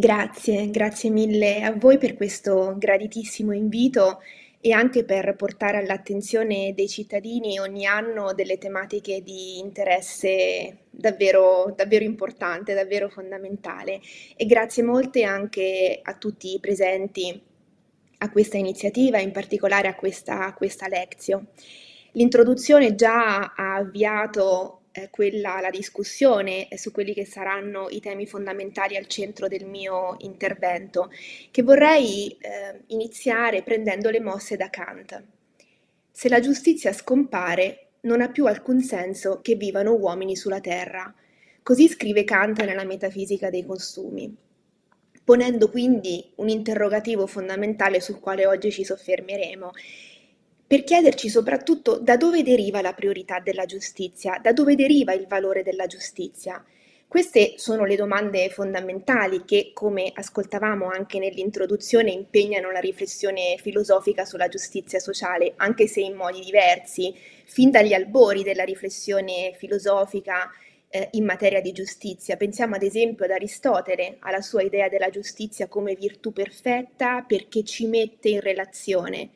Grazie, grazie mille a voi per questo graditissimo invito e anche per portare all'attenzione dei cittadini ogni anno delle tematiche di interesse davvero, davvero importante, davvero fondamentale. E grazie molte anche a tutti i presenti a questa iniziativa, in particolare a questa, a questa Lezio. L'introduzione già ha avviato eh, quella, la discussione su quelli che saranno i temi fondamentali al centro del mio intervento, che vorrei eh, iniziare prendendo le mosse da Kant. Se la giustizia scompare, non ha più alcun senso che vivano uomini sulla terra. Così scrive Kant nella Metafisica dei costumi, ponendo quindi un interrogativo fondamentale sul quale oggi ci soffermeremo per chiederci soprattutto da dove deriva la priorità della giustizia, da dove deriva il valore della giustizia. Queste sono le domande fondamentali che, come ascoltavamo anche nell'introduzione, impegnano la riflessione filosofica sulla giustizia sociale, anche se in modi diversi, fin dagli albori della riflessione filosofica eh, in materia di giustizia. Pensiamo ad esempio ad Aristotele, alla sua idea della giustizia come virtù perfetta perché ci mette in relazione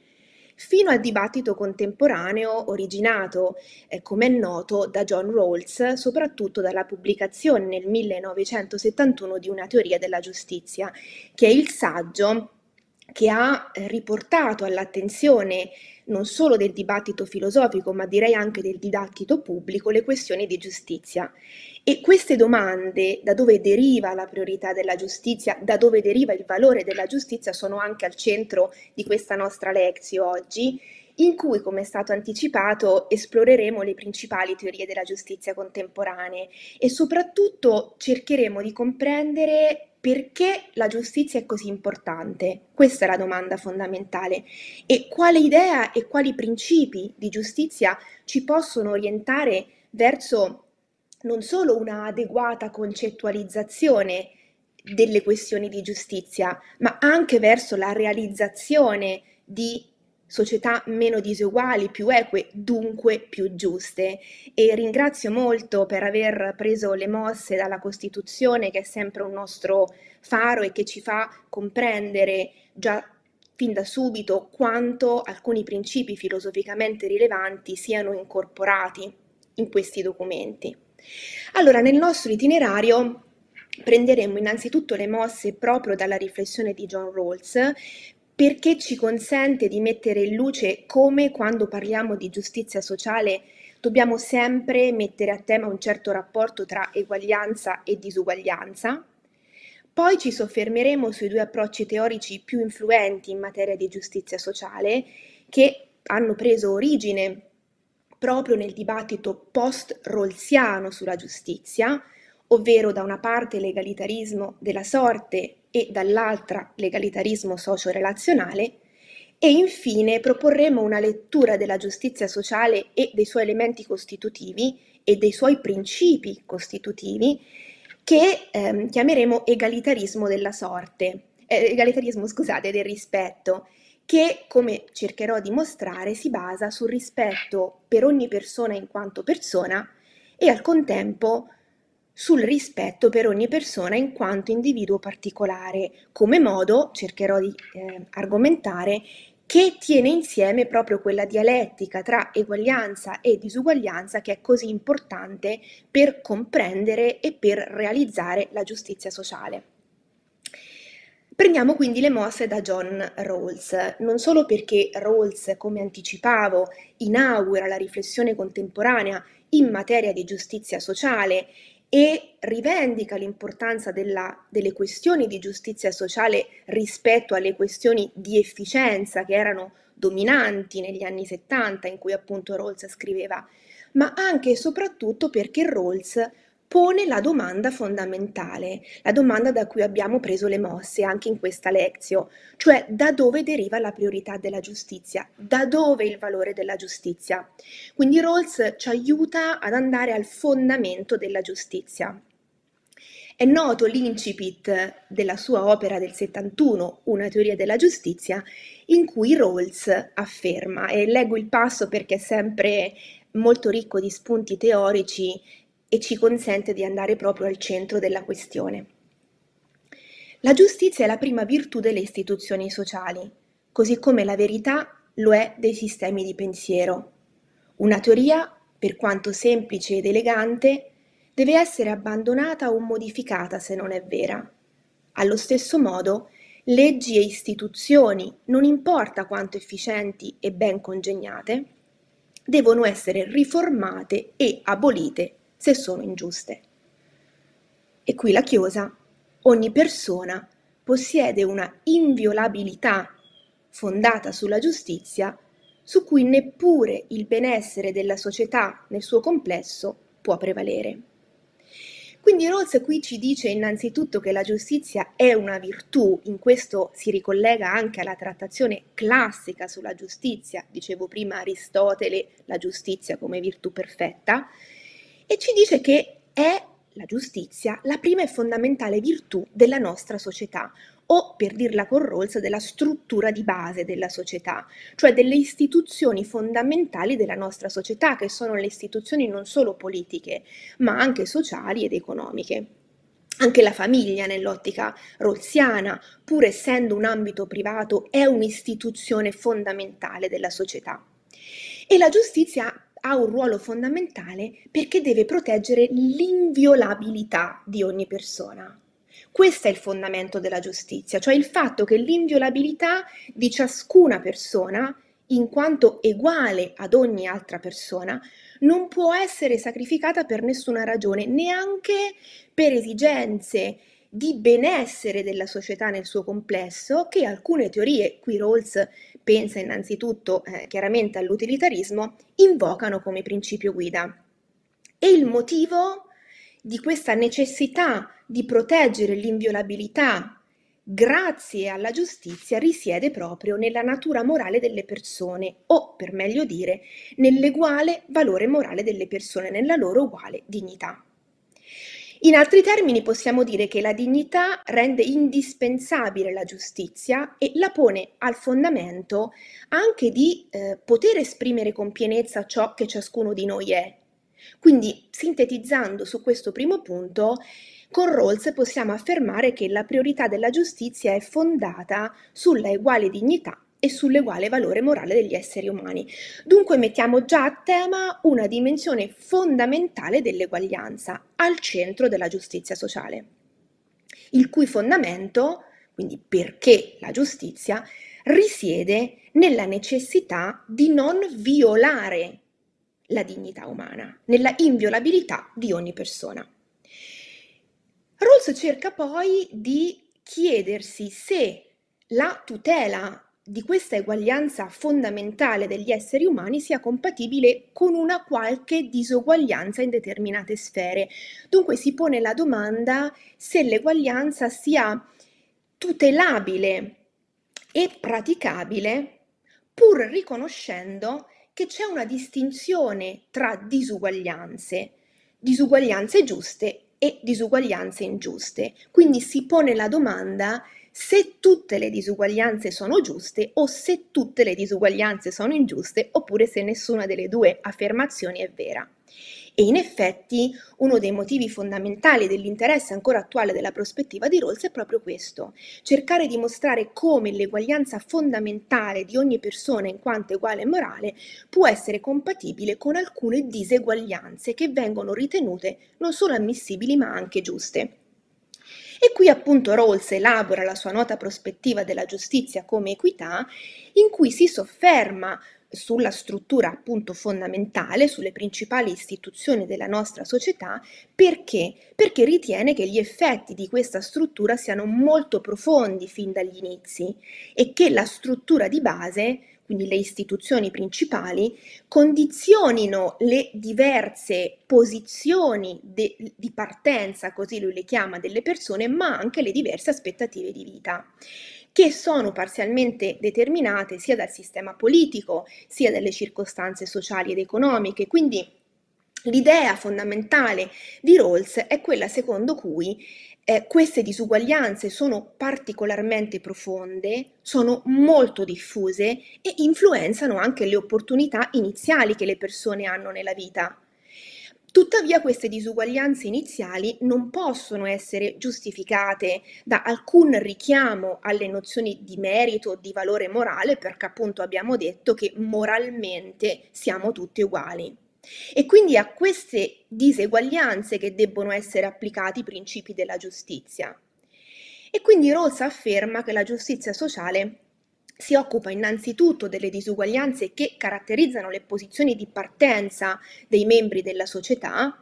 fino al dibattito contemporaneo originato, eh, come è noto, da John Rawls, soprattutto dalla pubblicazione nel 1971 di una teoria della giustizia, che è il saggio che ha eh, riportato all'attenzione non solo del dibattito filosofico, ma direi anche del dibattito pubblico, le questioni di giustizia. E queste domande, da dove deriva la priorità della giustizia, da dove deriva il valore della giustizia, sono anche al centro di questa nostra lezione oggi, in cui, come è stato anticipato, esploreremo le principali teorie della giustizia contemporanee e soprattutto cercheremo di comprendere perché la giustizia è così importante? Questa è la domanda fondamentale. E quale idea e quali principi di giustizia ci possono orientare verso non solo una adeguata concettualizzazione delle questioni di giustizia, ma anche verso la realizzazione di società meno diseguali, più eque, dunque più giuste. E ringrazio molto per aver preso le mosse dalla Costituzione, che è sempre un nostro faro e che ci fa comprendere già fin da subito quanto alcuni principi filosoficamente rilevanti siano incorporati in questi documenti. Allora, nel nostro itinerario prenderemo innanzitutto le mosse proprio dalla riflessione di John Rawls perché ci consente di mettere in luce come quando parliamo di giustizia sociale dobbiamo sempre mettere a tema un certo rapporto tra eguaglianza e disuguaglianza. Poi ci soffermeremo sui due approcci teorici più influenti in materia di giustizia sociale che hanno preso origine proprio nel dibattito post-rolsiano sulla giustizia, ovvero da una parte legalitarismo della sorte e dall'altra legalitarismo socio-relazionale, e infine proporremo una lettura della giustizia sociale e dei suoi elementi costitutivi e dei suoi principi costitutivi che ehm, chiameremo egalitarismo della sorte, eh, egalitarismo scusate, del rispetto, che, come cercherò di mostrare, si basa sul rispetto per ogni persona in quanto persona e al contempo sul rispetto per ogni persona in quanto individuo particolare, come modo, cercherò di eh, argomentare, che tiene insieme proprio quella dialettica tra eguaglianza e disuguaglianza che è così importante per comprendere e per realizzare la giustizia sociale. Prendiamo quindi le mosse da John Rawls, non solo perché Rawls, come anticipavo, inaugura la riflessione contemporanea in materia di giustizia sociale e rivendica l'importanza della, delle questioni di giustizia sociale rispetto alle questioni di efficienza che erano dominanti negli anni 70 in cui appunto Rawls scriveva, ma anche e soprattutto perché Rawls pone la domanda fondamentale, la domanda da cui abbiamo preso le mosse anche in questa lezione, cioè da dove deriva la priorità della giustizia, da dove il valore della giustizia. Quindi Rawls ci aiuta ad andare al fondamento della giustizia. È noto l'incipit della sua opera del 71, Una teoria della giustizia, in cui Rawls afferma, e leggo il passo perché è sempre molto ricco di spunti teorici e ci consente di andare proprio al centro della questione. La giustizia è la prima virtù delle istituzioni sociali, così come la verità lo è dei sistemi di pensiero. Una teoria, per quanto semplice ed elegante, deve essere abbandonata o modificata se non è vera. Allo stesso modo, leggi e istituzioni, non importa quanto efficienti e ben congegnate, devono essere riformate e abolite se sono ingiuste. E qui la chiosa, ogni persona possiede una inviolabilità fondata sulla giustizia su cui neppure il benessere della società nel suo complesso può prevalere. Quindi Rawls qui ci dice innanzitutto che la giustizia è una virtù, in questo si ricollega anche alla trattazione classica sulla giustizia, dicevo prima Aristotele, la giustizia come virtù perfetta, e ci dice che è la giustizia la prima e fondamentale virtù della nostra società, o per dirla con Rawls della struttura di base della società, cioè delle istituzioni fondamentali della nostra società, che sono le istituzioni non solo politiche, ma anche sociali ed economiche. Anche la famiglia nell'ottica rolsiana, pur essendo un ambito privato, è un'istituzione fondamentale della società. E la giustizia ha un ruolo fondamentale perché deve proteggere l'inviolabilità di ogni persona. Questo è il fondamento della giustizia, cioè il fatto che l'inviolabilità di ciascuna persona, in quanto uguale ad ogni altra persona, non può essere sacrificata per nessuna ragione, neanche per esigenze di benessere della società nel suo complesso, che alcune teorie, qui Rawls pensa innanzitutto eh, chiaramente all'utilitarismo, invocano come principio guida. E il motivo di questa necessità di proteggere l'inviolabilità grazie alla giustizia risiede proprio nella natura morale delle persone o, per meglio dire, nell'uguale valore morale delle persone, nella loro uguale dignità. In altri termini possiamo dire che la dignità rende indispensabile la giustizia e la pone al fondamento anche di eh, poter esprimere con pienezza ciò che ciascuno di noi è, quindi, sintetizzando su questo primo punto, con Rawls possiamo affermare che la priorità della giustizia è fondata sulla uguale dignità e sull'uguale valore morale degli esseri umani. Dunque mettiamo già a tema una dimensione fondamentale dell'eguaglianza al centro della giustizia sociale, il cui fondamento, quindi perché la giustizia, risiede nella necessità di non violare la dignità umana, nella inviolabilità di ogni persona. Rawls cerca poi di chiedersi se la tutela di questa eguaglianza fondamentale degli esseri umani sia compatibile con una qualche disuguaglianza in determinate sfere. Dunque si pone la domanda se l'eguaglianza sia tutelabile e praticabile pur riconoscendo che c'è una distinzione tra disuguaglianze, disuguaglianze giuste e disuguaglianze ingiuste. Quindi si pone la domanda se tutte le disuguaglianze sono giuste o se tutte le disuguaglianze sono ingiuste oppure se nessuna delle due affermazioni è vera. E in effetti uno dei motivi fondamentali dell'interesse ancora attuale della prospettiva di Rawls è proprio questo, cercare di mostrare come l'eguaglianza fondamentale di ogni persona in quanto uguale e morale può essere compatibile con alcune diseguaglianze che vengono ritenute non solo ammissibili ma anche giuste. E qui appunto Rawls elabora la sua nota prospettiva della giustizia come equità, in cui si sofferma sulla struttura appunto fondamentale, sulle principali istituzioni della nostra società, perché? Perché ritiene che gli effetti di questa struttura siano molto profondi fin dagli inizi e che la struttura di base quindi le istituzioni principali, condizionino le diverse posizioni de, di partenza, così lui le chiama, delle persone, ma anche le diverse aspettative di vita che sono parzialmente determinate sia dal sistema politico sia dalle circostanze sociali ed economiche. Quindi l'idea fondamentale di Rawls è quella secondo cui eh, queste disuguaglianze sono particolarmente profonde, sono molto diffuse e influenzano anche le opportunità iniziali che le persone hanno nella vita. Tuttavia queste disuguaglianze iniziali non possono essere giustificate da alcun richiamo alle nozioni di merito o di valore morale perché appunto abbiamo detto che moralmente siamo tutti uguali. E quindi a queste diseguaglianze che debbono essere applicati i principi della giustizia. E quindi Rawls afferma che la giustizia sociale si occupa innanzitutto delle disuguaglianze che caratterizzano le posizioni di partenza dei membri della società,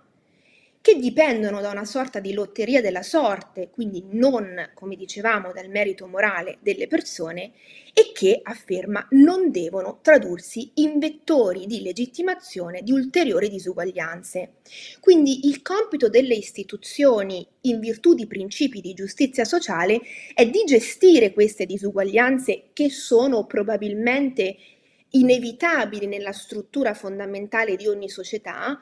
che dipendono da una sorta di lotteria della sorte, quindi non, come dicevamo, dal merito morale delle persone, e che, afferma, non devono tradursi in vettori di legittimazione di ulteriori disuguaglianze. Quindi il compito delle istituzioni, in virtù di principi di giustizia sociale, è di gestire queste disuguaglianze che sono probabilmente inevitabili nella struttura fondamentale di ogni società,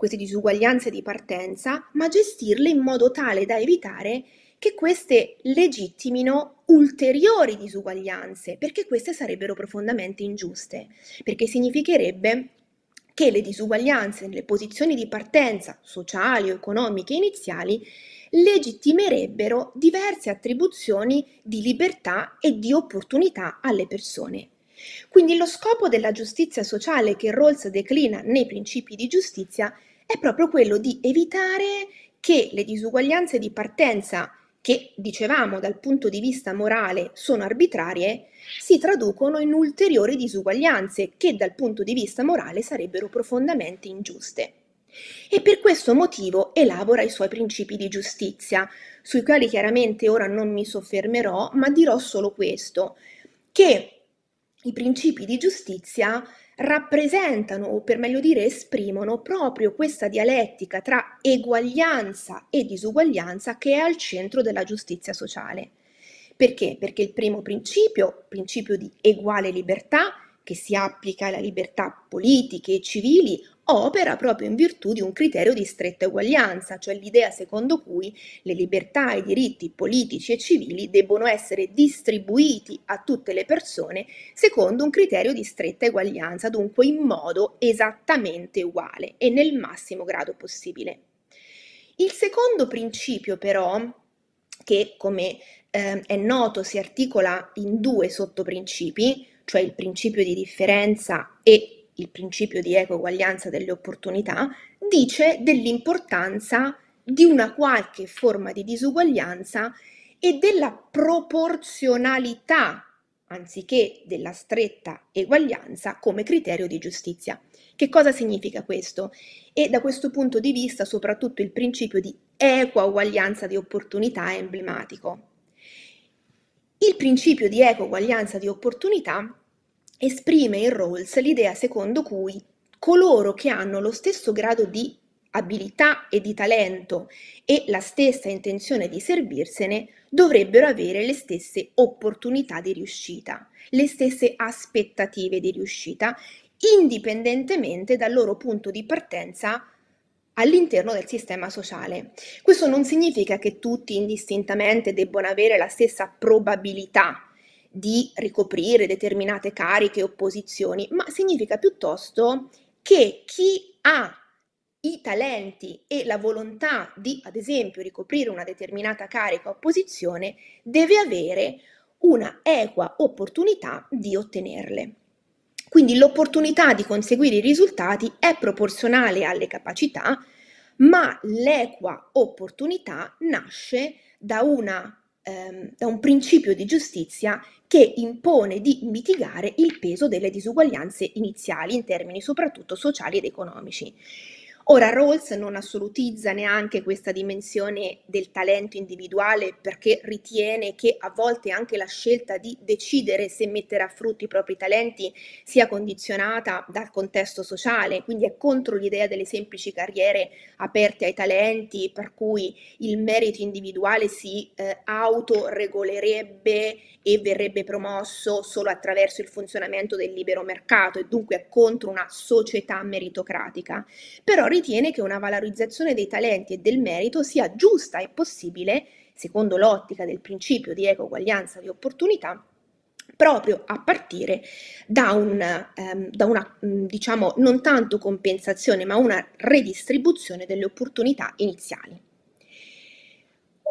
queste disuguaglianze di partenza, ma gestirle in modo tale da evitare che queste legittimino ulteriori disuguaglianze, perché queste sarebbero profondamente ingiuste, perché significherebbe che le disuguaglianze nelle posizioni di partenza sociali o economiche iniziali legittimerebbero diverse attribuzioni di libertà e di opportunità alle persone. Quindi lo scopo della giustizia sociale che Rawls declina nei principi di giustizia è proprio quello di evitare che le disuguaglianze di partenza che dicevamo dal punto di vista morale sono arbitrarie, si traducono in ulteriori disuguaglianze che dal punto di vista morale sarebbero profondamente ingiuste. E per questo motivo elabora i suoi principi di giustizia, sui quali chiaramente ora non mi soffermerò, ma dirò solo questo, che i principi di giustizia rappresentano, o per meglio dire esprimono, proprio questa dialettica tra eguaglianza e disuguaglianza che è al centro della giustizia sociale. Perché? Perché il primo principio, principio di eguale libertà, che si applica alle libertà politiche e civili, opera proprio in virtù di un criterio di stretta uguaglianza, cioè l'idea secondo cui le libertà e i diritti politici e civili debbono essere distribuiti a tutte le persone secondo un criterio di stretta uguaglianza, dunque in modo esattamente uguale e nel massimo grado possibile. Il secondo principio però, che come eh, è noto si articola in due sottoprincipi, cioè il principio di differenza e il principio di equo-uguaglianza delle opportunità, dice dell'importanza di una qualche forma di disuguaglianza e della proporzionalità anziché della stretta eguaglianza come criterio di giustizia. Che cosa significa questo? E da questo punto di vista soprattutto il principio di equa uguaglianza di opportunità è emblematico. Il principio di equa uguaglianza di opportunità esprime in Rawls l'idea secondo cui coloro che hanno lo stesso grado di abilità e di talento e la stessa intenzione di servirsene dovrebbero avere le stesse opportunità di riuscita, le stesse aspettative di riuscita, indipendentemente dal loro punto di partenza all'interno del sistema sociale. Questo non significa che tutti indistintamente debbano avere la stessa probabilità di ricoprire determinate cariche o posizioni, ma significa piuttosto che chi ha i talenti e la volontà di, ad esempio, ricoprire una determinata carica o posizione, deve avere una equa opportunità di ottenerle. Quindi l'opportunità di conseguire i risultati è proporzionale alle capacità, ma l'equa opportunità nasce da una ehm, da un principio di giustizia che impone di mitigare il peso delle disuguaglianze iniziali in termini soprattutto sociali ed economici. Ora Rawls non assolutizza neanche questa dimensione del talento individuale perché ritiene che a volte anche la scelta di decidere se mettere a frutto i propri talenti sia condizionata dal contesto sociale, quindi è contro l'idea delle semplici carriere aperte ai talenti per cui il merito individuale si eh, autoregolerebbe e verrebbe promosso solo attraverso il funzionamento del libero mercato e dunque è contro una società meritocratica. Però ritiene che una valorizzazione dei talenti e del merito sia giusta e possibile, secondo l'ottica del principio di eguaglianza di opportunità, proprio a partire da, un, ehm, da una, diciamo, non tanto compensazione, ma una redistribuzione delle opportunità iniziali.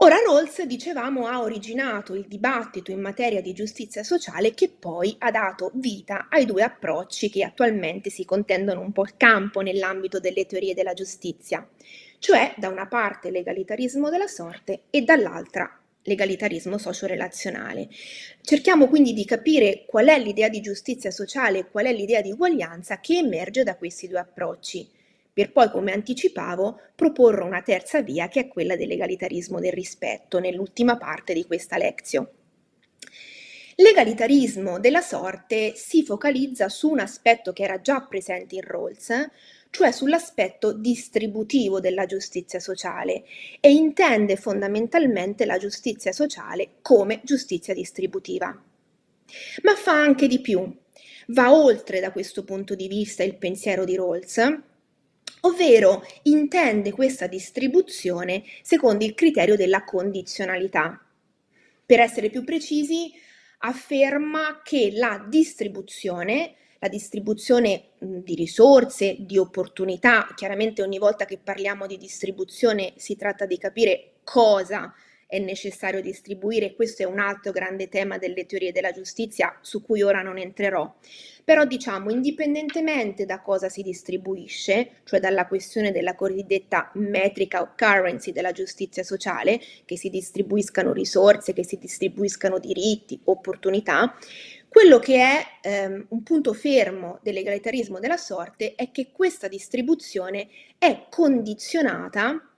Ora Rawls, dicevamo, ha originato il dibattito in materia di giustizia sociale che poi ha dato vita ai due approcci che attualmente si contendono un po' il campo nell'ambito delle teorie della giustizia, cioè da una parte l'egalitarismo della sorte e dall'altra legalitarismo socio-relazionale. Cerchiamo quindi di capire qual è l'idea di giustizia sociale e qual è l'idea di uguaglianza che emerge da questi due approcci per poi, come anticipavo, proporre una terza via che è quella dell'egalitarismo del rispetto nell'ultima parte di questa lezione. L'egalitarismo della sorte si focalizza su un aspetto che era già presente in Rawls, cioè sull'aspetto distributivo della giustizia sociale e intende fondamentalmente la giustizia sociale come giustizia distributiva. Ma fa anche di più. Va oltre da questo punto di vista il pensiero di Rawls ovvero intende questa distribuzione secondo il criterio della condizionalità. Per essere più precisi, afferma che la distribuzione, la distribuzione di risorse, di opportunità, chiaramente ogni volta che parliamo di distribuzione si tratta di capire cosa è necessario distribuire, questo è un altro grande tema delle teorie della giustizia su cui ora non entrerò. Però diciamo, indipendentemente da cosa si distribuisce, cioè dalla questione della cosiddetta metrica o currency della giustizia sociale, che si distribuiscano risorse, che si distribuiscano diritti, opportunità, quello che è ehm, un punto fermo dell'egalitarismo della sorte è che questa distribuzione è condizionata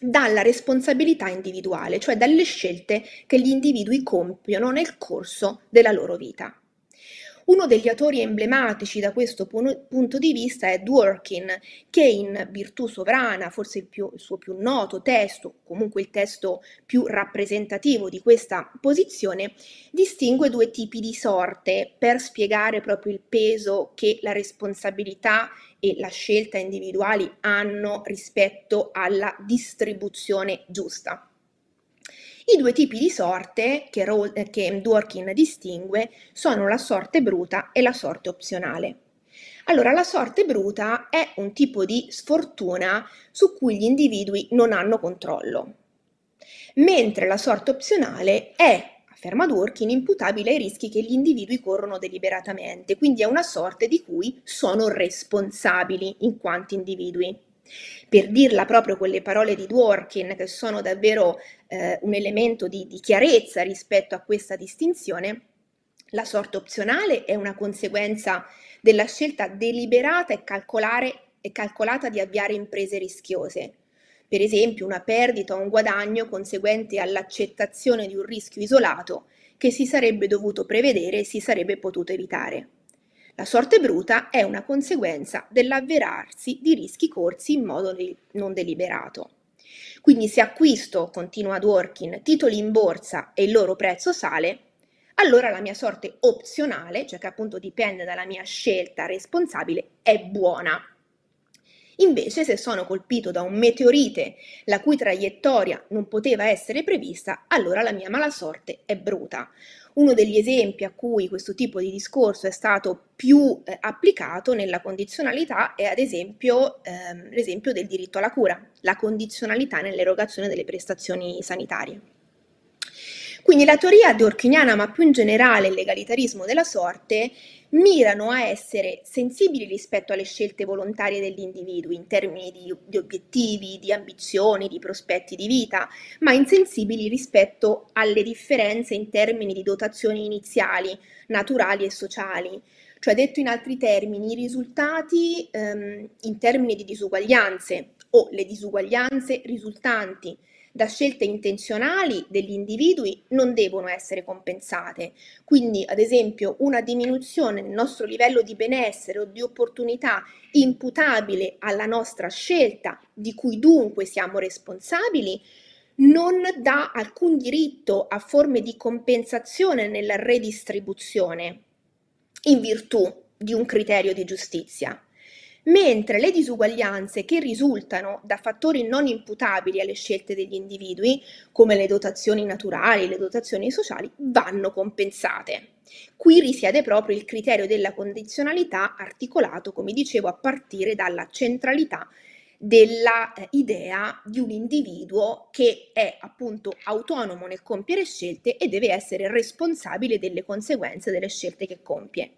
dalla responsabilità individuale, cioè dalle scelte che gli individui compiono nel corso della loro vita. Uno degli autori emblematici da questo punto di vista è Dworkin, che in Virtù sovrana, forse il, più, il, suo più noto testo, comunque il testo più rappresentativo di questa posizione, distingue due tipi di sorte per spiegare proprio il peso che la responsabilità e la scelta individuali hanno rispetto alla distribuzione giusta. I due tipi di sorte che, che Dworkin distingue sono la sorte bruta e la sorte opzionale. Allora, la sorte bruta è un tipo di sfortuna su cui gli individui non hanno controllo, mentre la sorte opzionale è afferma Dworkin, imputabile ai rischi che gli individui corrono deliberatamente, quindi è una sorte di cui sono responsabili in quanto individui. Per dirla proprio con le parole di Dworkin, che sono davvero eh, un elemento di, di chiarezza rispetto a questa distinzione, la sorte opzionale è una conseguenza della scelta deliberata e, e calcolata di avviare imprese rischiose, per esempio una perdita o un guadagno conseguente all'accettazione di un rischio isolato che si sarebbe dovuto prevedere e si sarebbe potuto evitare. La sorte bruta è una conseguenza dell'avverarsi di rischi corsi in modo non deliberato. Quindi se acquisto, continua Dworkin, titoli in borsa e il loro prezzo sale, allora la mia sorte opzionale, cioè che appunto dipende dalla mia scelta responsabile, è buona. Invece, se sono colpito da un meteorite la cui traiettoria non poteva essere prevista, allora la mia mala sorte è bruta. Uno degli esempi a cui questo tipo di discorso è stato più eh, applicato nella condizionalità è ad esempio ehm, l'esempio del diritto alla cura, la condizionalità nell'erogazione delle prestazioni sanitarie. Quindi la teoria dworkiniana, ma più in generale il legalitarismo della sorte, mirano a essere sensibili rispetto alle scelte volontarie degli individui in termini di, di, obiettivi, di ambizioni, di prospetti di vita, ma insensibili rispetto alle differenze in termini di dotazioni iniziali, naturali e sociali. Cioè, detto in altri termini, i risultati ehm, in termini di disuguaglianze o le disuguaglianze risultanti da scelte intenzionali degli individui non devono essere compensate. Quindi, ad esempio, una diminuzione nel nostro livello di benessere o di opportunità imputabile alla nostra scelta, di cui dunque siamo responsabili, non dà alcun diritto a forme di compensazione nella redistribuzione in virtù di un criterio di giustizia mentre le disuguaglianze che risultano da fattori non imputabili alle scelte degli individui, come le dotazioni naturali le dotazioni sociali, vanno compensate. Qui risiede proprio il criterio della condizionalità articolato, come dicevo, a partire dalla centralità della eh, di un individuo che è appunto autonomo nel compiere scelte e deve essere responsabile delle conseguenze delle scelte che compie.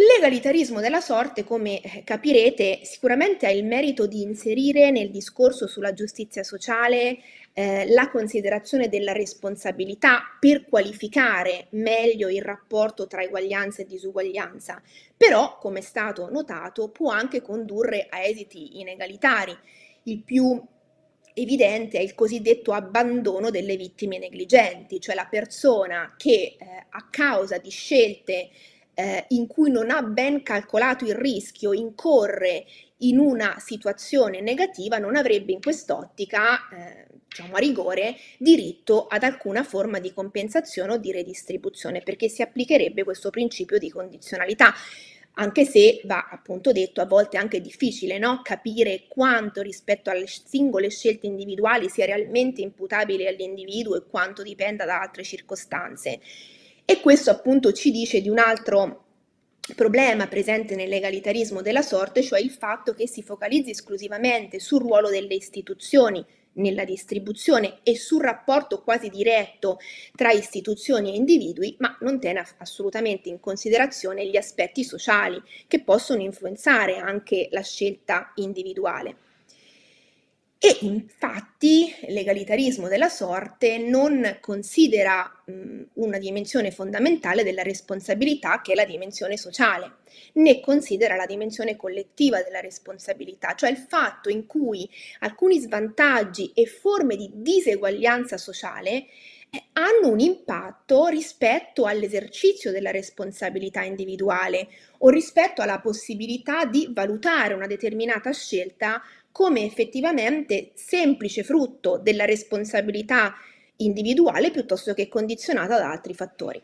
L'egalitarismo della sorte, come eh, capirete, sicuramente ha il merito di inserire nel discorso sulla giustizia sociale eh, la considerazione della responsabilità per qualificare meglio il rapporto tra eguaglianza e disuguaglianza, però, come è stato notato, può anche condurre a esiti inegalitari. Il più evidente è il cosiddetto abbandono delle vittime negligenti, cioè la persona che eh, a causa di scelte eh, in cui non ha ben calcolato il rischio, incorre in una situazione negativa, non avrebbe in quest'ottica, eh, diciamo a rigore, diritto ad alcuna forma di compensazione o di redistribuzione, perché si applicherebbe questo principio di condizionalità anche se va appunto detto a volte anche difficile no? capire quanto rispetto alle singole scelte individuali sia realmente imputabile all'individuo e quanto dipenda da altre circostanze. E questo appunto ci dice di un altro problema presente nell'egalitarismo della sorte, cioè il fatto che si focalizzi esclusivamente sul ruolo delle istituzioni nella distribuzione e sul rapporto quasi diretto tra istituzioni e individui, ma non tiene assolutamente in considerazione gli aspetti sociali che possono influenzare anche la scelta individuale. E infatti l'egalitarismo della sorte non considera mh, una dimensione fondamentale della responsabilità che è la dimensione sociale, né considera la dimensione collettiva della responsabilità, cioè il fatto in cui alcuni svantaggi e forme di diseguaglianza sociale eh, hanno un impatto rispetto all'esercizio della responsabilità individuale o rispetto alla possibilità di valutare una determinata scelta come effettivamente semplice frutto della responsabilità individuale piuttosto che condizionata da altri fattori.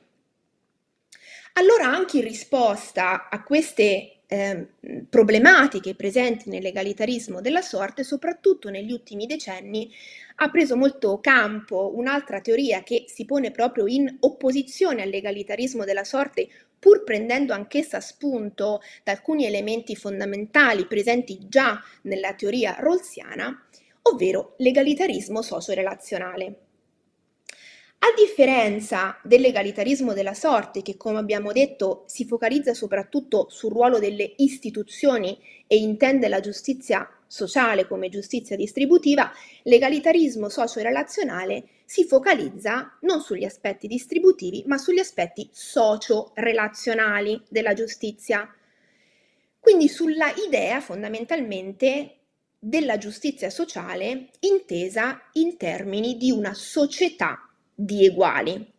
Allora anche in risposta a queste eh, problematiche presenti nell'egalitarismo della sorte, soprattutto negli ultimi decenni, ha preso molto campo un'altra teoria che si pone proprio in opposizione all'egalitarismo della sorte pur prendendo anch'essa spunto da alcuni elementi fondamentali presenti già nella teoria rawlsiana, ovvero l'egalitarismo socio-relazionale. A differenza dell'egalitarismo della sorte, che come abbiamo detto si focalizza soprattutto sul ruolo delle istituzioni e intende la giustizia sociale come giustizia distributiva, l'egalitarismo socio-relazionale si focalizza non sugli aspetti distributivi, ma sugli aspetti socio-relazionali della giustizia. Quindi sulla idea fondamentalmente della giustizia sociale intesa in termini di una società di eguali.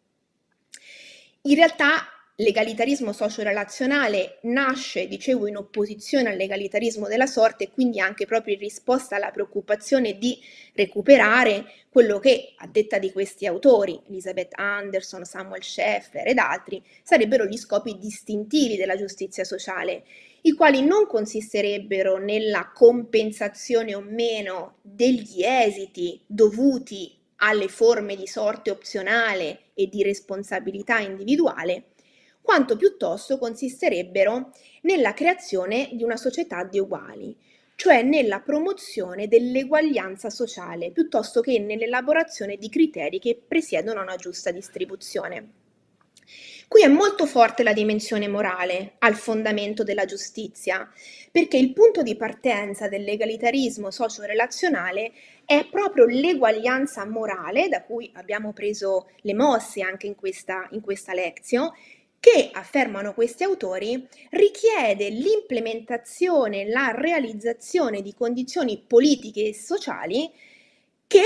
In realtà L'egalitarismo socio-relazionale nasce, dicevo, in opposizione all'egalitarismo della sorte e quindi anche proprio in risposta alla preoccupazione di recuperare quello che, a detta di questi autori, Elizabeth Anderson, Samuel Schaeffer ed altri, sarebbero gli scopi distintivi della giustizia sociale, i quali non consisterebbero nella compensazione o meno degli esiti dovuti alle forme di sorte opzionale e di responsabilità individuale, quanto piuttosto consisterebbero nella creazione di una società di uguali, cioè nella promozione dell'eguaglianza sociale, piuttosto che nell'elaborazione di criteri che presiedono a una giusta distribuzione. Qui è molto forte la dimensione morale al fondamento della giustizia, perché il punto di partenza dell'egalitarismo socio-relazionale è proprio l'eguaglianza morale, da cui abbiamo preso le mosse anche in questa, in questa lezione, che, affermano questi autori, richiede l'implementazione, la realizzazione di condizioni politiche e sociali che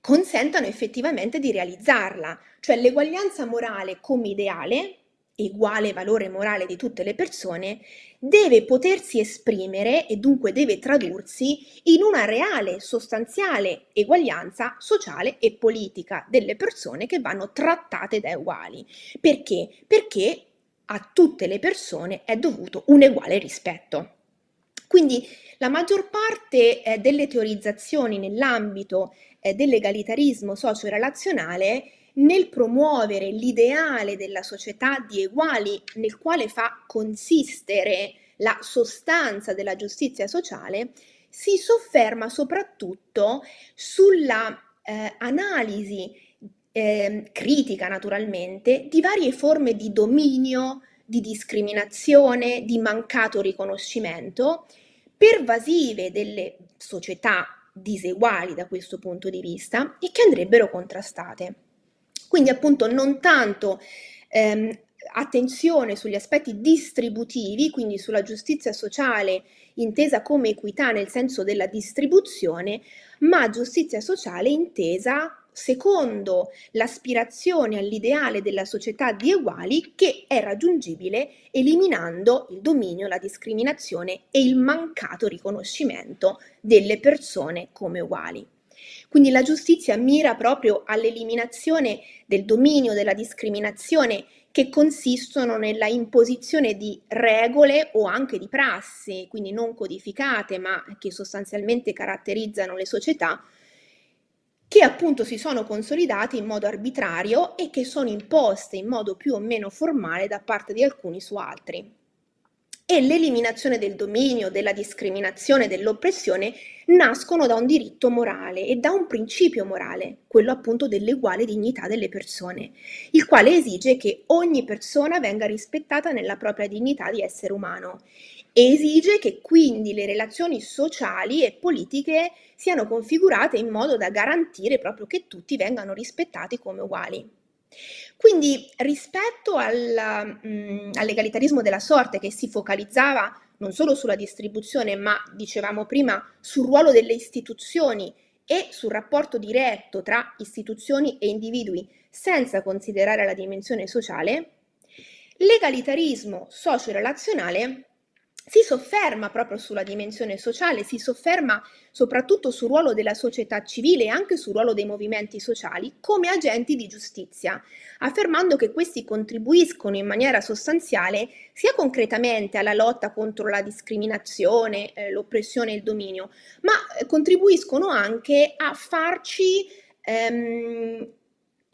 consentano effettivamente di realizzarla, cioè l'eguaglianza morale come ideale, uguale valore morale di tutte le persone, deve potersi esprimere e dunque deve tradursi in una reale, sostanziale eguaglianza sociale e politica delle persone che vanno trattate da uguali. Perché? Perché a tutte le persone è dovuto un uguale rispetto. Quindi la maggior parte eh, delle teorizzazioni nell'ambito eh, dell'egalitarismo socio-relazionale nel promuovere l'ideale della società di eguali nel quale fa consistere la sostanza della giustizia sociale, si sofferma soprattutto sulla eh, analisi eh, critica naturalmente di varie forme di dominio, di discriminazione, di mancato riconoscimento, pervasive delle società diseguali da questo punto di vista e che andrebbero contrastate. Quindi appunto non tanto ehm, attenzione sugli aspetti distributivi, quindi sulla giustizia sociale intesa come equità nel senso della distribuzione, ma giustizia sociale intesa secondo l'aspirazione all'ideale della società di eguali che è raggiungibile eliminando il dominio, la discriminazione e il mancato riconoscimento delle persone come uguali. Quindi la giustizia mira proprio all'eliminazione del dominio, della discriminazione che consistono nella imposizione di regole o anche di prassi, quindi non codificate, ma che sostanzialmente caratterizzano le società, che appunto si sono consolidate in modo arbitrario e che sono imposte in modo più o meno formale da parte di alcuni su altri. E l'eliminazione del dominio, della discriminazione, dell'oppressione nascono da un diritto morale e da un principio morale, quello appunto dell'uguale dignità delle persone, il quale esige che ogni persona venga rispettata nella propria dignità di essere umano e esige che quindi le relazioni sociali e politiche siano configurate in modo da garantire proprio che tutti vengano rispettati come uguali. Quindi rispetto al, mh, mm, all'egalitarismo della sorte che si focalizzava non solo sulla distribuzione, ma dicevamo prima sul ruolo delle istituzioni e sul rapporto diretto tra istituzioni e individui senza considerare la dimensione sociale, l'egalitarismo socio-relazionale si sofferma proprio sulla dimensione sociale, si sofferma soprattutto sul ruolo della società civile e anche sul ruolo dei movimenti sociali come agenti di giustizia, affermando che questi contribuiscono in maniera sostanziale sia concretamente alla lotta contro la discriminazione, eh, l'oppressione e il dominio, ma eh, contribuiscono anche a farci ehm,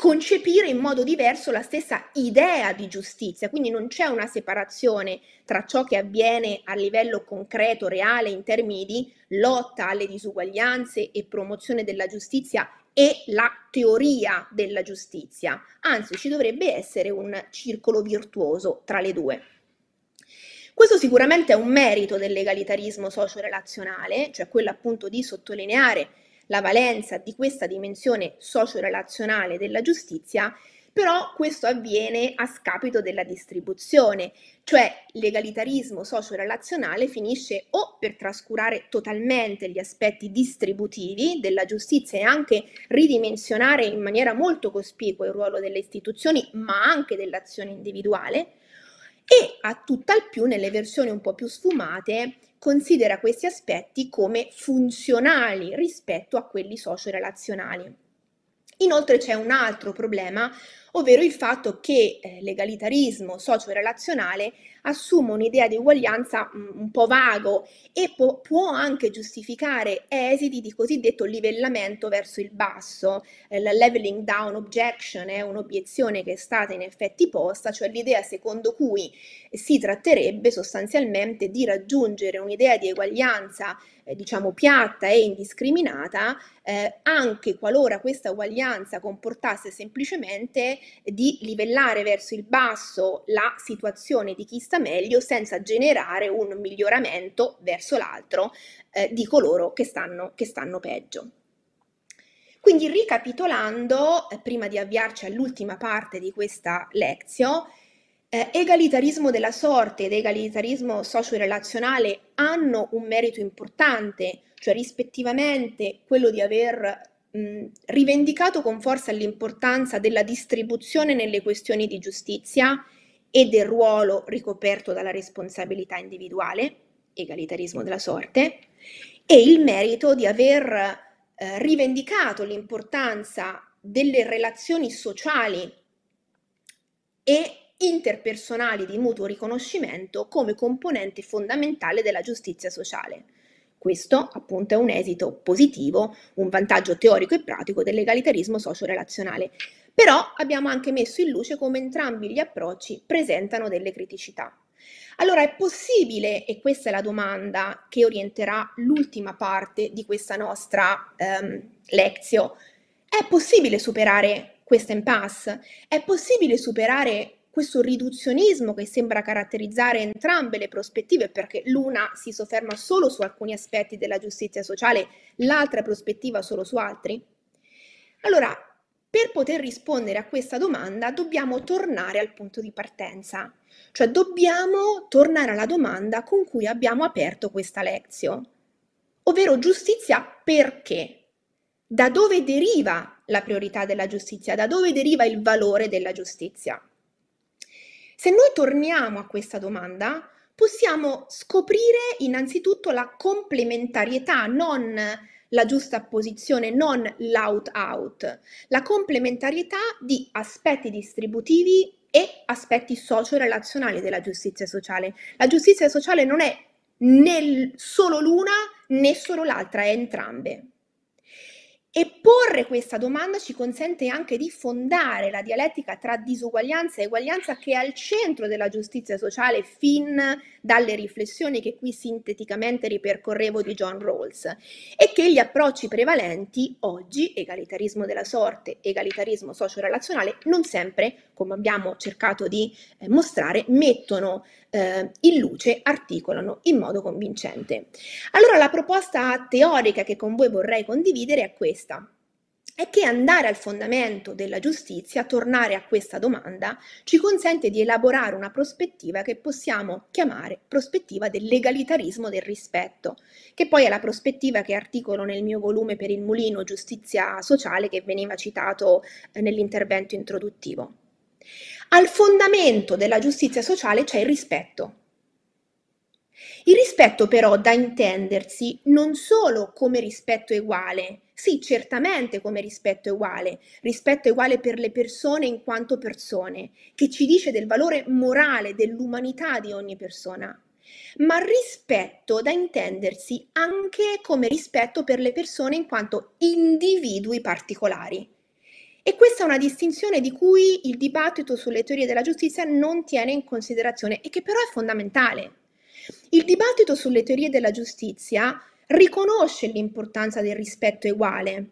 concepire in modo diverso la stessa idea di giustizia, quindi non c'è una separazione tra ciò che avviene a livello concreto, reale, in termini di lotta alle disuguaglianze e promozione della giustizia e la teoria della giustizia, anzi ci dovrebbe essere un circolo virtuoso tra le due. Questo sicuramente è un merito dell'egalitarismo socio-relazionale, cioè quello appunto di sottolineare la valenza di questa dimensione socio-relazionale della giustizia, però questo avviene a scapito della distribuzione, cioè l'egalitarismo socio-relazionale finisce o per trascurare totalmente gli aspetti distributivi della giustizia e anche ridimensionare in maniera molto cospicua il ruolo delle istituzioni, ma anche dell'azione individuale, e a tutt'al più nelle versioni un po' più sfumate considera questi aspetti come funzionali rispetto a quelli socio-relazionali. Inoltre c'è un altro problema, ovvero il fatto che eh, l'egalitarismo socio-relazionale assume un'idea di uguaglianza mh, mm, un po' vago e po- può anche giustificare esiti di cosiddetto livellamento verso il basso. Eh, la leveling down objection è un'obiezione che è stata in effetti posta, cioè l'idea secondo cui si tratterebbe sostanzialmente di raggiungere un'idea di eguaglianza eh, diciamo piatta e indiscriminata, eh, anche qualora questa uguaglianza comportasse semplicemente di livellare verso il basso la situazione di chi sta meglio senza generare un miglioramento verso l'altro eh, di coloro che stanno, che stanno peggio. Quindi ricapitolando, eh, prima di avviarci all'ultima parte di questa lezione, eh, egalitarismo della sorte ed egalitarismo socio-relazionale hanno un merito importante, cioè rispettivamente quello di aver mh, rivendicato con forza l'importanza della distribuzione nelle questioni di giustizia e del ruolo ricoperto dalla responsabilità individuale, egalitarismo della sorte, e il merito di aver eh, rivendicato l'importanza delle relazioni sociali e interpersonali di mutuo riconoscimento come componente fondamentale della giustizia sociale. Questo appunto è un esito positivo, un vantaggio teorico e pratico dell'egalitarismo socio-relazionale. Però abbiamo anche messo in luce come entrambi gli approcci presentano delle criticità. Allora è possibile, e questa è la domanda che orienterà l'ultima parte di questa nostra ehm, lezione, è possibile superare questa impasse? È possibile superare questo riduzionismo che sembra caratterizzare entrambe le prospettive, perché l'una si sofferma solo su alcuni aspetti della giustizia sociale, l'altra prospettiva solo su altri? Allora, per poter rispondere a questa domanda dobbiamo tornare al punto di partenza, cioè dobbiamo tornare alla domanda con cui abbiamo aperto questa lezione, ovvero giustizia perché? Da dove deriva la priorità della giustizia? Da dove deriva il valore della giustizia? Se noi torniamo a questa domanda, possiamo scoprire innanzitutto la complementarietà, non la giusta posizione, non l'out-out, la complementarietà di aspetti distributivi e aspetti socio-relazionali della giustizia sociale. La giustizia sociale non è né solo l'una né solo l'altra, è entrambe. E porre questa domanda ci consente anche di fondare la dialettica tra disuguaglianza e eguaglianza che è al centro della giustizia sociale fin dalle riflessioni che qui sinteticamente ripercorrevo di John Rawls. E che gli approcci prevalenti oggi, egalitarismo della sorte, egalitarismo socio-relazionale, non sempre, come abbiamo cercato di eh, mostrare, mettono eh, in luce, articolano in modo convincente. Allora la proposta teorica che con voi vorrei condividere è questa è che andare al fondamento della giustizia, tornare a questa domanda, ci consente di elaborare una prospettiva che possiamo chiamare prospettiva dell'egalitarismo del rispetto, che poi è la prospettiva che articolo nel mio volume per il mulino Giustizia sociale che veniva citato eh, nell'intervento introduttivo. Al fondamento della giustizia sociale c'è il rispetto. Il rispetto però da intendersi non solo come rispetto uguale, sì, certamente come rispetto uguale, rispetto uguale per le persone in quanto persone, che ci dice del valore morale, dell'umanità di ogni persona, ma rispetto da intendersi anche come rispetto per le persone in quanto individui particolari. E questa è una distinzione di cui il dibattito sulle teorie della giustizia non tiene in considerazione e che però è fondamentale. Il dibattito sulle teorie della giustizia riconosce l'importanza del rispetto uguale,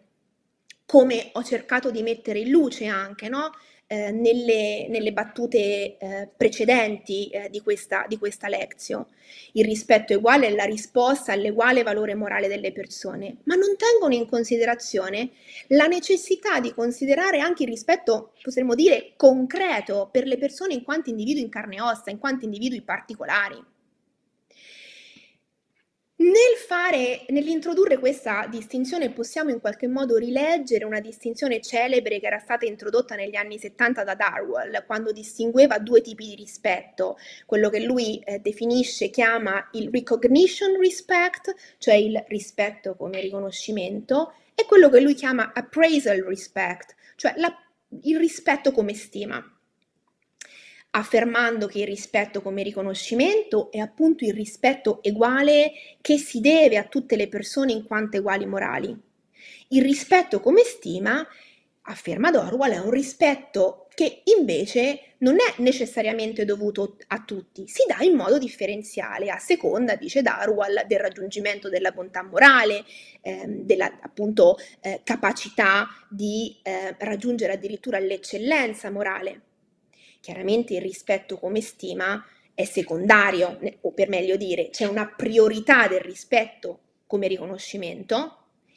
come ho cercato di mettere in luce anche, no? Eh, nelle, nelle, battute eh, precedenti eh, di questa, di questa lezione. Il rispetto uguale è la risposta all'uguale valore morale delle persone, ma non tengono in considerazione la necessità di considerare anche il rispetto, potremmo dire, concreto per le persone in quanto individui in carne e ossa, in quanto individui particolari. Nel fare, nell'introdurre questa distinzione possiamo in qualche modo rileggere una distinzione celebre che era stata introdotta negli anni 70 da Darwell, quando distingueva due tipi di rispetto, quello che lui eh, definisce, chiama il recognition respect, cioè il rispetto come riconoscimento, e quello che lui chiama appraisal respect, cioè la, il rispetto come stima affermando che il rispetto come riconoscimento è appunto il rispetto uguale che si deve a tutte le persone in quanto uguali morali. Il rispetto come stima, afferma Dorwell, è un rispetto che invece non è necessariamente dovuto a tutti, si dà in modo differenziale, a seconda, dice Darwell, del raggiungimento della bontà morale, ehm, della appunto eh, capacità di eh, raggiungere addirittura l'eccellenza morale. Chiaramente il rispetto come stima è secondario, o per meglio dire, c'è una priorità del rispetto come riconoscimento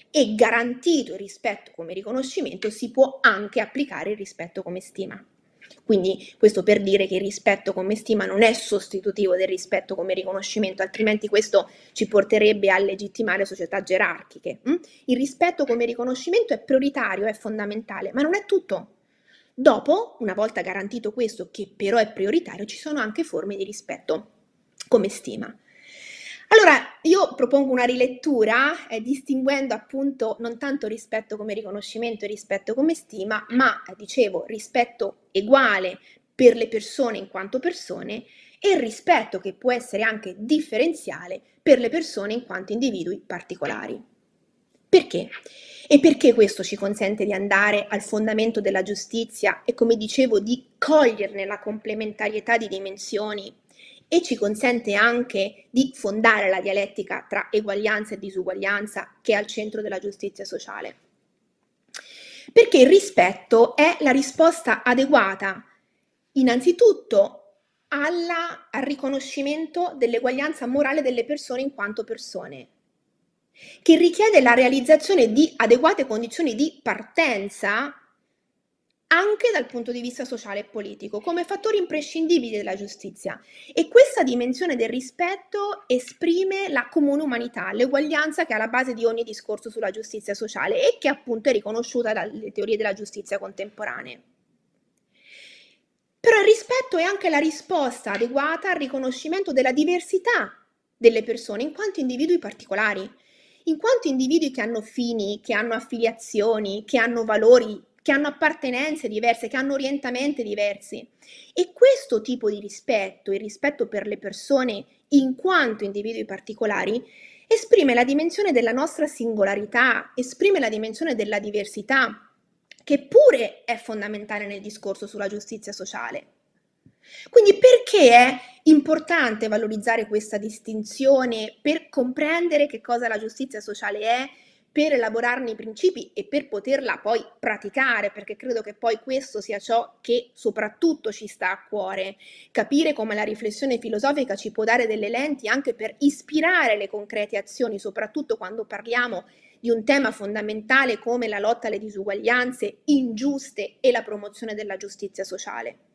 e garantito il rispetto come riconoscimento si può anche applicare il rispetto come stima. Quindi questo per dire che il rispetto come stima non è sostitutivo del rispetto come riconoscimento, altrimenti questo ci porterebbe a legittimare società gerarchiche. Mm? Il rispetto come riconoscimento è prioritario, è fondamentale, ma non è tutto. Dopo, una volta garantito questo, che però è prioritario, ci sono anche forme di rispetto come stima. Allora, io propongo una rilettura eh, distinguendo appunto non tanto rispetto come riconoscimento e rispetto come stima, ma eh, dicevo rispetto uguale per le persone in quanto persone e rispetto che può essere anche differenziale per le persone in quanto individui particolari. Perché? E perché questo ci consente di andare al fondamento della giustizia e, come dicevo, di coglierne la complementarietà di dimensioni e ci consente anche di fondare la dialettica tra eguaglianza e disuguaglianza che è al centro della giustizia sociale. Perché il rispetto è la risposta adeguata innanzitutto alla, al riconoscimento dell'eguaglianza morale delle persone in quanto persone, che richiede la realizzazione di adeguate condizioni di partenza anche dal punto di vista sociale e politico, come fattori imprescindibili della giustizia. E questa dimensione del rispetto esprime la comune umanità, l'eguaglianza che è alla base di ogni discorso sulla giustizia sociale e che appunto è riconosciuta dalle teorie della giustizia contemporanee. Però il rispetto è anche la risposta adeguata al riconoscimento della diversità delle persone in quanto individui particolari, in quanto individui che hanno fini, che hanno affiliazioni, che hanno valori, che hanno appartenenze diverse, che hanno orientamenti diversi. E questo tipo di rispetto, il rispetto per le persone in quanto individui particolari, esprime la dimensione della nostra singolarità, esprime la dimensione della diversità, che pure è fondamentale nel discorso sulla giustizia sociale. Quindi perché è importante valorizzare questa distinzione per comprendere che cosa la giustizia sociale è, per elaborarne i principi e per poterla poi praticare, perché credo che poi questo sia ciò che soprattutto ci sta a cuore, capire come la riflessione filosofica ci può dare delle lenti anche per ispirare le concrete azioni, soprattutto quando parliamo di un tema fondamentale come la lotta alle disuguaglianze ingiuste e la promozione della giustizia sociale.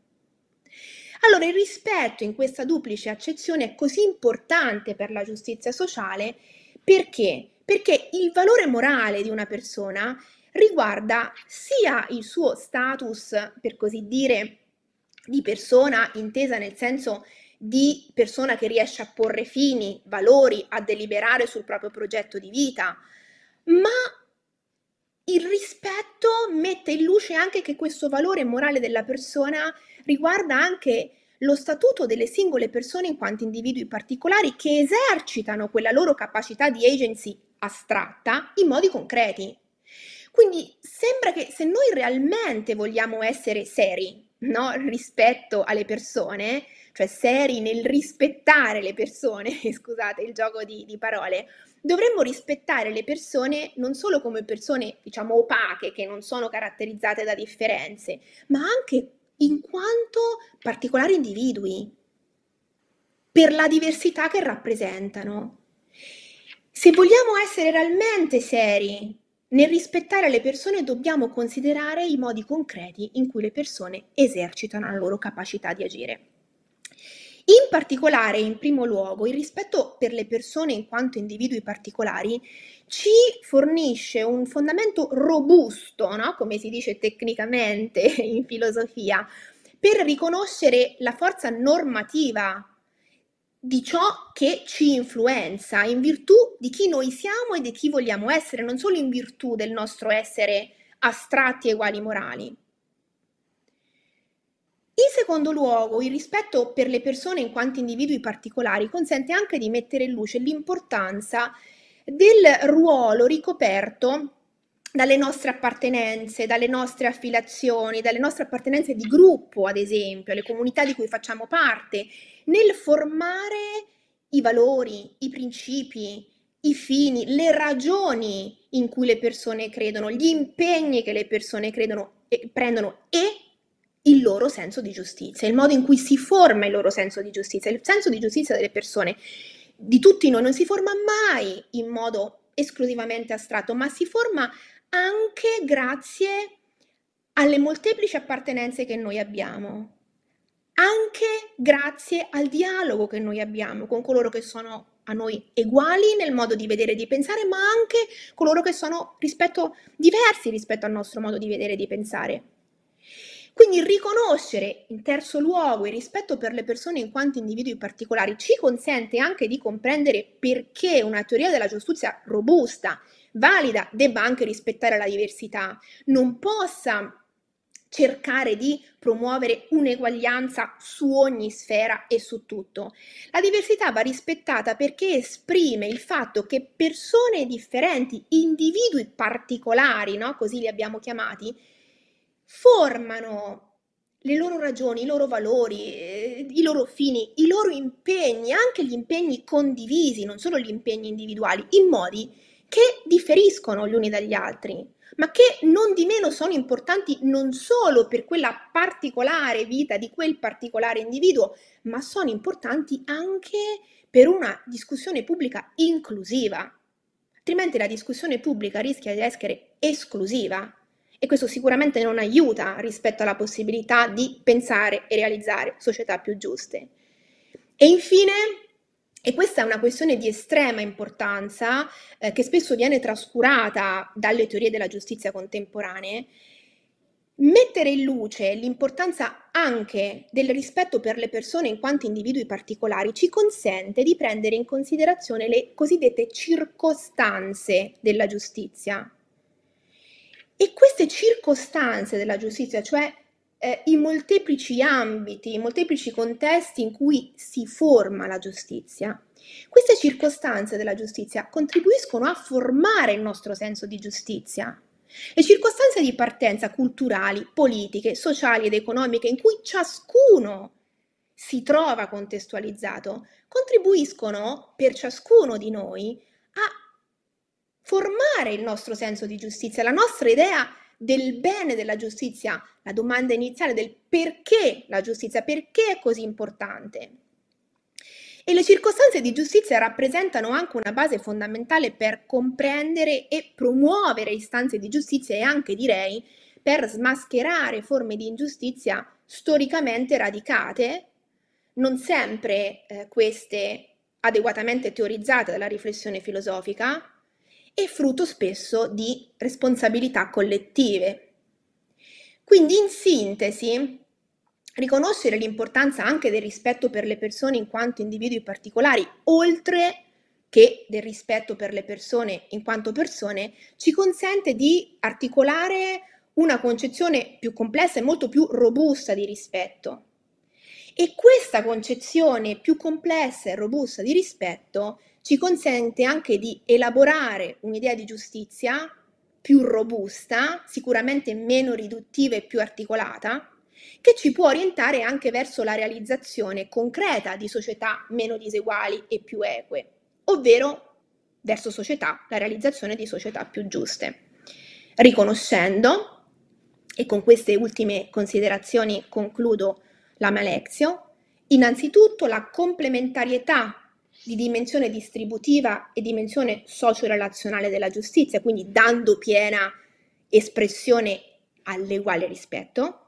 Allora il rispetto in questa duplice accezione è così importante per la giustizia sociale perché? Perché il valore morale di una persona riguarda sia il suo status, per così dire, di persona intesa nel senso di persona che riesce a porre fini, valori, a deliberare sul proprio progetto di vita, ma il rispetto mette in luce anche che questo valore morale della persona riguarda anche lo statuto delle singole persone in quanto individui particolari che esercitano quella loro capacità di agency astratta in modi concreti. Quindi sembra che se noi realmente vogliamo essere seri no? rispetto alle persone, cioè seri nel rispettare le persone, scusate il gioco di, di parole, dovremmo rispettare le persone non solo come persone, diciamo, opache, che non sono caratterizzate da differenze, ma anche in quanto particolari individui, per la diversità che rappresentano. Se vogliamo essere realmente seri nel rispettare le persone, dobbiamo considerare i modi concreti in cui le persone esercitano la loro capacità di agire. In particolare, in primo luogo, il rispetto per le persone in quanto individui particolari ci fornisce un fondamento robusto, no? come si dice tecnicamente in filosofia, per riconoscere la forza normativa di ciò che ci influenza in virtù di chi noi siamo e di chi vogliamo essere, non solo in virtù del nostro essere astratti e uguali morali. In secondo luogo, il rispetto per le persone in quanto individui particolari consente anche di mettere in luce l'importanza del ruolo ricoperto dalle nostre appartenenze, dalle nostre affiliazioni, dalle nostre appartenenze di gruppo, ad esempio, alle comunità di cui facciamo parte, nel formare i valori, i principi, i fini, le ragioni in cui le persone credono, gli impegni che le persone credono e prendono e il loro senso di giustizia, il modo in cui si forma il loro senso di giustizia. Il senso di giustizia delle persone, di tutti noi, non si forma mai in modo esclusivamente astratto, ma si forma anche grazie alle molteplici appartenenze che noi abbiamo, anche grazie al dialogo che noi abbiamo con coloro che sono a noi uguali nel modo di vedere e di pensare, ma anche coloro che sono rispetto, diversi rispetto al nostro modo di vedere e di pensare. Quindi riconoscere in terzo luogo il rispetto per le persone in quanto individui particolari ci consente anche di comprendere perché una teoria della giustizia robusta, valida, debba anche rispettare la diversità, non possa cercare di promuovere un'eguaglianza su ogni sfera e su tutto. La diversità va rispettata perché esprime il fatto che persone differenti, individui particolari, no? così li abbiamo chiamati, formano le loro ragioni, i loro valori, eh, i loro fini, i loro impegni, anche gli impegni condivisi, non solo gli impegni individuali, in modi che differiscono gli uni dagli altri, ma che non di meno sono importanti non solo per quella particolare vita di quel particolare individuo, ma sono importanti anche per una discussione pubblica inclusiva. Altrimenti la discussione pubblica rischia di essere esclusiva e questo sicuramente non aiuta rispetto alla possibilità di pensare e realizzare società più giuste. E infine, e questa è una questione di estrema importanza eh, che spesso viene trascurata dalle teorie della giustizia contemporanee, mettere in luce l'importanza anche del rispetto per le persone in quanto individui particolari ci consente di prendere in considerazione le cosiddette circostanze della giustizia. E queste circostanze della giustizia, cioè eh, i molteplici ambiti, i molteplici contesti in cui si forma la giustizia, queste circostanze della giustizia contribuiscono a formare il nostro senso di giustizia. Le circostanze di partenza culturali, politiche, sociali ed economiche in cui ciascuno si trova contestualizzato contribuiscono per ciascuno di noi formare il nostro senso di giustizia, la nostra idea del bene della giustizia, la domanda iniziale del perché la giustizia, perché è così importante. E le circostanze di giustizia rappresentano anche una base fondamentale per comprendere e promuovere istanze di giustizia e anche direi per smascherare forme di ingiustizia storicamente radicate, non sempre eh, queste adeguatamente teorizzate dalla riflessione filosofica, e frutto spesso di responsabilità collettive. Quindi in sintesi, riconoscere l'importanza anche del rispetto per le persone in quanto individui particolari, oltre che del rispetto per le persone in quanto persone, ci consente di articolare una concezione più complessa e molto più robusta di rispetto. E questa concezione più complessa e robusta di rispetto ci consente anche di elaborare un'idea di giustizia più robusta, sicuramente meno riduttiva e più articolata, che ci può orientare anche verso la realizzazione concreta di società meno diseguali e più eque, ovvero verso società, la realizzazione di società più giuste, riconoscendo, e con queste ultime considerazioni concludo la mia lezione, innanzitutto la complementarietà di dimensione distributiva e dimensione socio-relazionale della giustizia, quindi dando piena espressione all'uguale rispetto,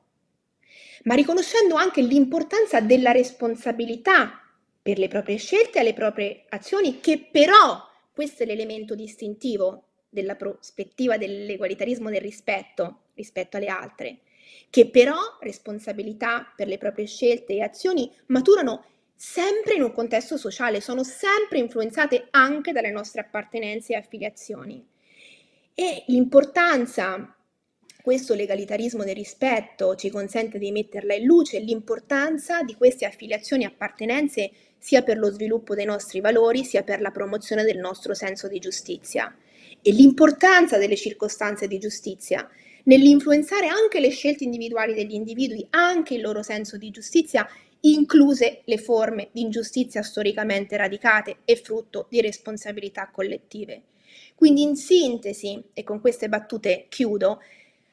ma riconoscendo anche l'importanza della responsabilità per le proprie scelte e le proprie azioni, che però, questo è l'elemento distintivo della prospettiva dell'egualitarismo del rispetto rispetto alle altre, che però responsabilità per le proprie scelte e azioni maturano sempre in un contesto sociale, sono sempre influenzate anche dalle nostre appartenenze e affiliazioni. E l'importanza, questo legalitarismo del rispetto ci consente di metterla in luce, l'importanza di queste affiliazioni e appartenenze sia per lo sviluppo dei nostri valori, sia per la promozione del nostro senso di giustizia. E l'importanza delle circostanze di giustizia nell'influenzare anche le scelte individuali degli individui, anche il loro senso di giustizia incluse le forme di ingiustizia storicamente radicate e frutto di responsabilità collettive. Quindi in sintesi, e con queste battute chiudo,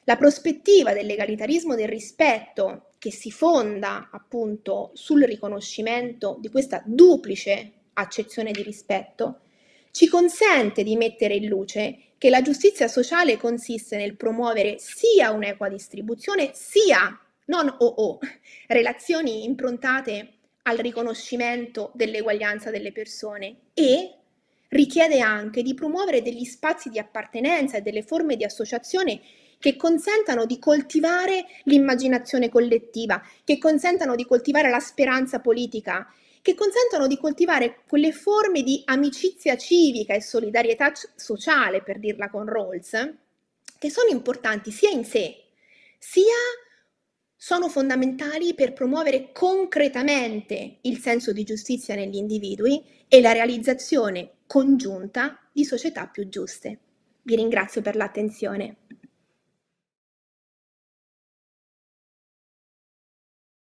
la prospettiva del legalitarismo del rispetto che si fonda appunto sul riconoscimento di questa duplice accezione di rispetto ci consente di mettere in luce che la giustizia sociale consiste nel promuovere sia un'equa distribuzione sia non o o, relazioni improntate al riconoscimento dell'eguaglianza delle persone e richiede anche di promuovere degli spazi di appartenenza e delle forme di associazione che consentano di coltivare l'immaginazione collettiva, che consentano di coltivare la speranza politica, che consentano di coltivare quelle forme di amicizia civica e solidarietà sociale, per dirla con Rawls, che sono importanti sia in sé, sia sono fondamentali per promuovere concretamente il senso di giustizia negli individui e la realizzazione congiunta di società più giuste. Vi ringrazio per l'attenzione.